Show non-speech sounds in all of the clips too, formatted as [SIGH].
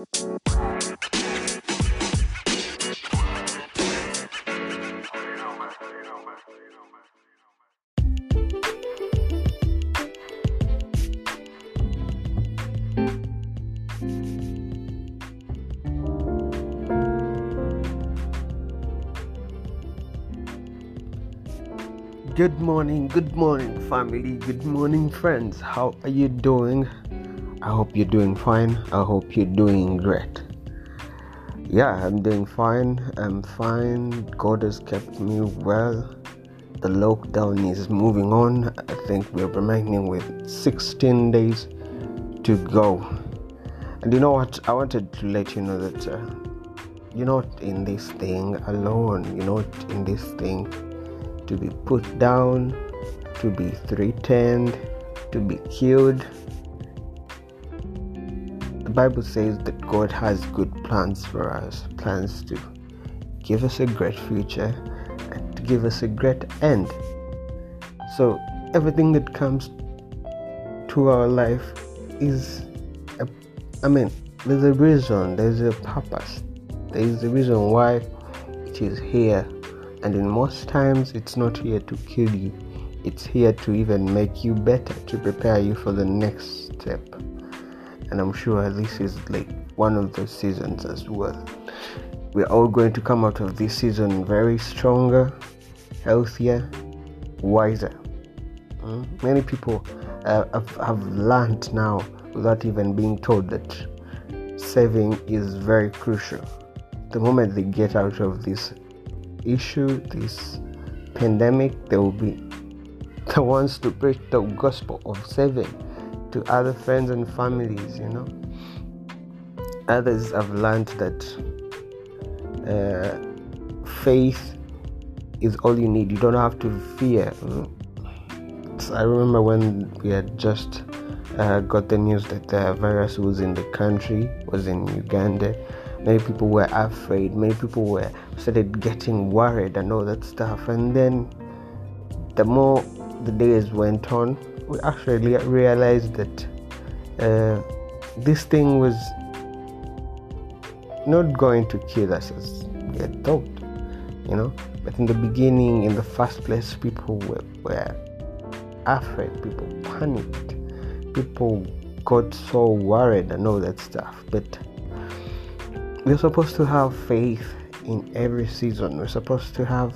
Good morning, good morning, family, good morning, friends. How are you doing? I hope you're doing fine. I hope you're doing great. Yeah, I'm doing fine. I'm fine. God has kept me well. The lockdown is moving on. I think we're remaining with 16 days to go. And you know what? I wanted to let you know that uh, you're not in this thing alone. You're not in this thing to be put down, to be threatened, to be killed. The Bible says that God has good plans for us, plans to give us a great future and to give us a great end. So everything that comes to our life is a, I mean, there's a reason, there's a purpose, there is a reason why it is here. And in most times it's not here to kill you. It's here to even make you better to prepare you for the next step and i'm sure this is like one of those seasons as well. We're all going to come out of this season very stronger healthier wiser. Mm? many people uh, have, have learned now without even being told that saving is very crucial. The moment they get out of this issue, this pandemic, they will be [LAUGHS] the ones to preach the gospel of saving to other friends and families, you know. Others have learned that uh, faith is all you need. You don't have to fear. I remember when we had just uh, got the news that the virus was in the country, was in Uganda many people were afraid many people were started getting worried and all that stuff and then the more the days went on we actually realized that uh, this thing was not going to kill us as we had thought you know but in the beginning in the first place people were, were afraid people panicked people got so worried and all that stuff but we're supposed to have faith in every season. We're supposed to have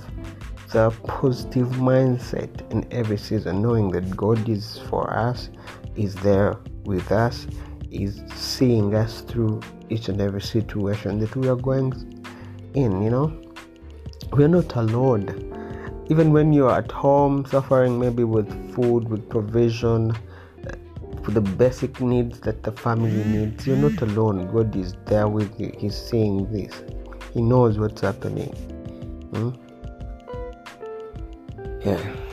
the positive mindset in every season, knowing that God is for us, is there with us, is seeing us through each and every situation that we are going in, you know. We're not alone. Even when you're at home suffering maybe with food, with provision, for the basic needs that the family needs. You're not alone. God is there with you. He's seeing this. He knows what's happening. Hmm? Yeah.